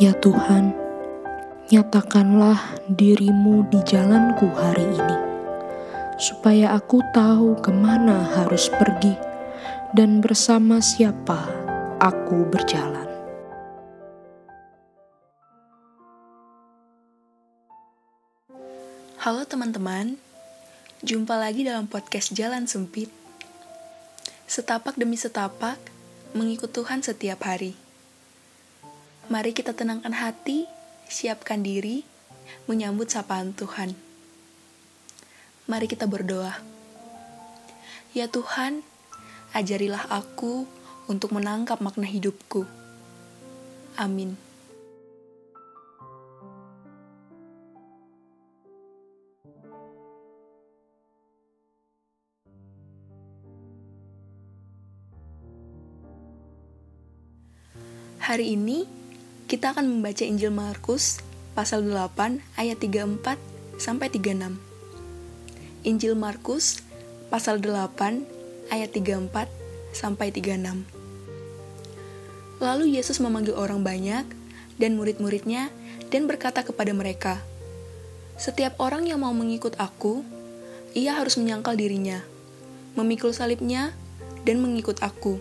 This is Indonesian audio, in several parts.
Ya Tuhan, nyatakanlah dirimu di jalanku hari ini, supaya aku tahu ke mana harus pergi dan bersama siapa aku berjalan. Halo teman-teman, jumpa lagi dalam podcast Jalan Sempit. Setapak demi setapak, mengikut Tuhan setiap hari. Mari kita tenangkan hati, siapkan diri, menyambut sapaan Tuhan. Mari kita berdoa. Ya Tuhan, ajarilah aku untuk menangkap makna hidupku. Amin. Hari ini kita akan membaca Injil Markus pasal 8 ayat 34 sampai 36. Injil Markus pasal 8 ayat 34 sampai 36. Lalu Yesus memanggil orang banyak dan murid-muridnya dan berkata kepada mereka, "Setiap orang yang mau mengikut aku, ia harus menyangkal dirinya, memikul salibnya dan mengikut aku."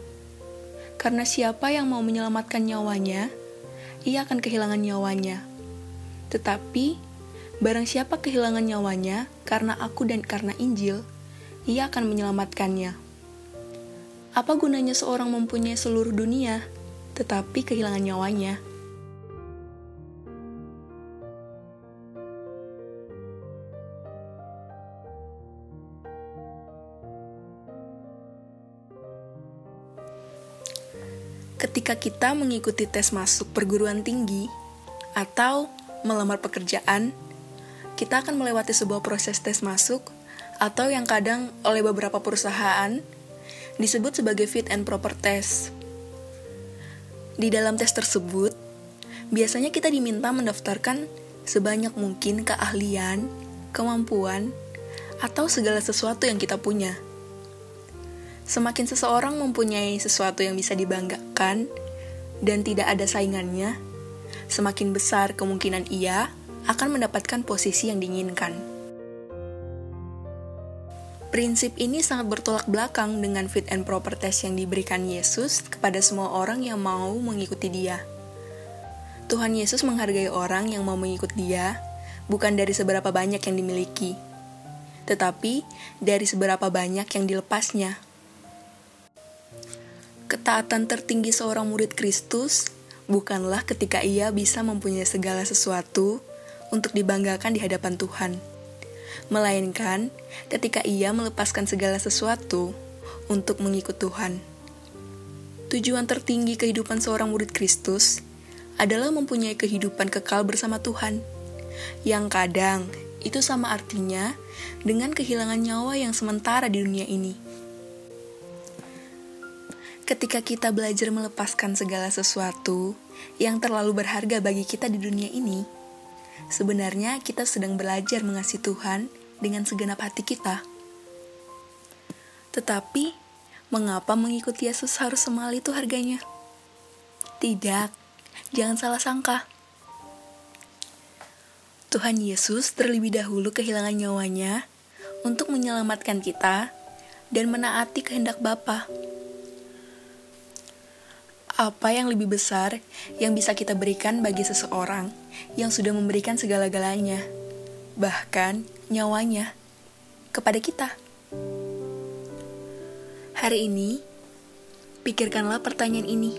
Karena siapa yang mau menyelamatkan nyawanya, ia akan kehilangan nyawanya. Tetapi, barang siapa kehilangan nyawanya karena aku dan karena Injil, ia akan menyelamatkannya. Apa gunanya seorang mempunyai seluruh dunia, tetapi kehilangan nyawanya? Ketika kita mengikuti tes masuk perguruan tinggi atau melamar pekerjaan, kita akan melewati sebuah proses tes masuk atau yang kadang oleh beberapa perusahaan disebut sebagai fit and proper test. Di dalam tes tersebut, biasanya kita diminta mendaftarkan sebanyak mungkin keahlian, kemampuan, atau segala sesuatu yang kita punya. Semakin seseorang mempunyai sesuatu yang bisa dibanggakan dan tidak ada saingannya, semakin besar kemungkinan ia akan mendapatkan posisi yang diinginkan. Prinsip ini sangat bertolak belakang dengan fit and proper test yang diberikan Yesus kepada semua orang yang mau mengikuti dia. Tuhan Yesus menghargai orang yang mau mengikut dia, bukan dari seberapa banyak yang dimiliki, tetapi dari seberapa banyak yang dilepasnya. Ketaatan tertinggi seorang murid Kristus bukanlah ketika ia bisa mempunyai segala sesuatu untuk dibanggakan di hadapan Tuhan, melainkan ketika ia melepaskan segala sesuatu untuk mengikut Tuhan. Tujuan tertinggi kehidupan seorang murid Kristus adalah mempunyai kehidupan kekal bersama Tuhan, yang kadang itu sama artinya dengan kehilangan nyawa yang sementara di dunia ini. Ketika kita belajar melepaskan segala sesuatu yang terlalu berharga bagi kita di dunia ini, sebenarnya kita sedang belajar mengasihi Tuhan dengan segenap hati kita. Tetapi, mengapa mengikuti Yesus harus semahal itu harganya? Tidak, jangan salah sangka. Tuhan Yesus terlebih dahulu kehilangan nyawanya untuk menyelamatkan kita dan menaati kehendak Bapa apa yang lebih besar yang bisa kita berikan bagi seseorang yang sudah memberikan segala-galanya, bahkan nyawanya, kepada kita? Hari ini, pikirkanlah pertanyaan ini.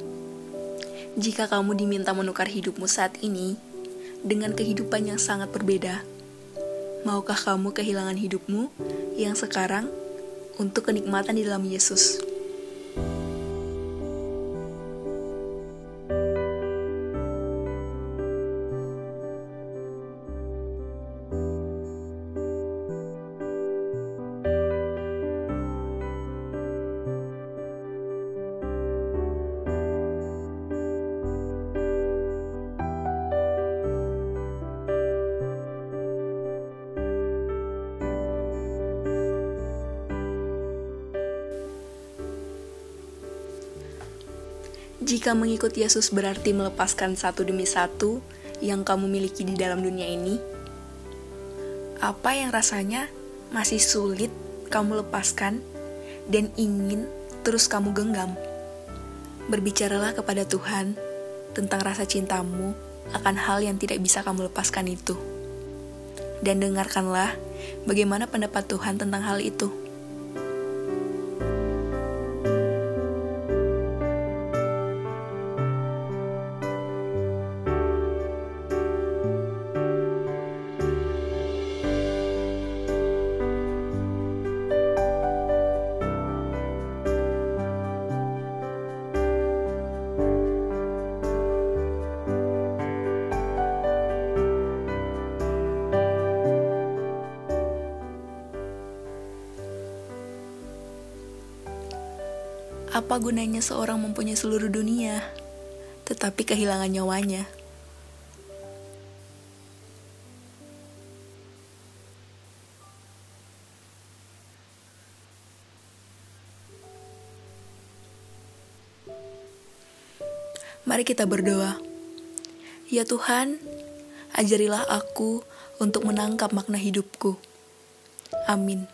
Jika kamu diminta menukar hidupmu saat ini dengan kehidupan yang sangat berbeda, maukah kamu kehilangan hidupmu yang sekarang untuk kenikmatan di dalam Yesus? Jika mengikuti Yesus berarti melepaskan satu demi satu yang kamu miliki di dalam dunia ini, apa yang rasanya masih sulit kamu lepaskan dan ingin terus kamu genggam? Berbicaralah kepada Tuhan tentang rasa cintamu akan hal yang tidak bisa kamu lepaskan itu. Dan dengarkanlah bagaimana pendapat Tuhan tentang hal itu. Apa gunanya seorang mempunyai seluruh dunia, tetapi kehilangan nyawanya? Mari kita berdoa. Ya Tuhan, ajarilah aku untuk menangkap makna hidupku. Amin.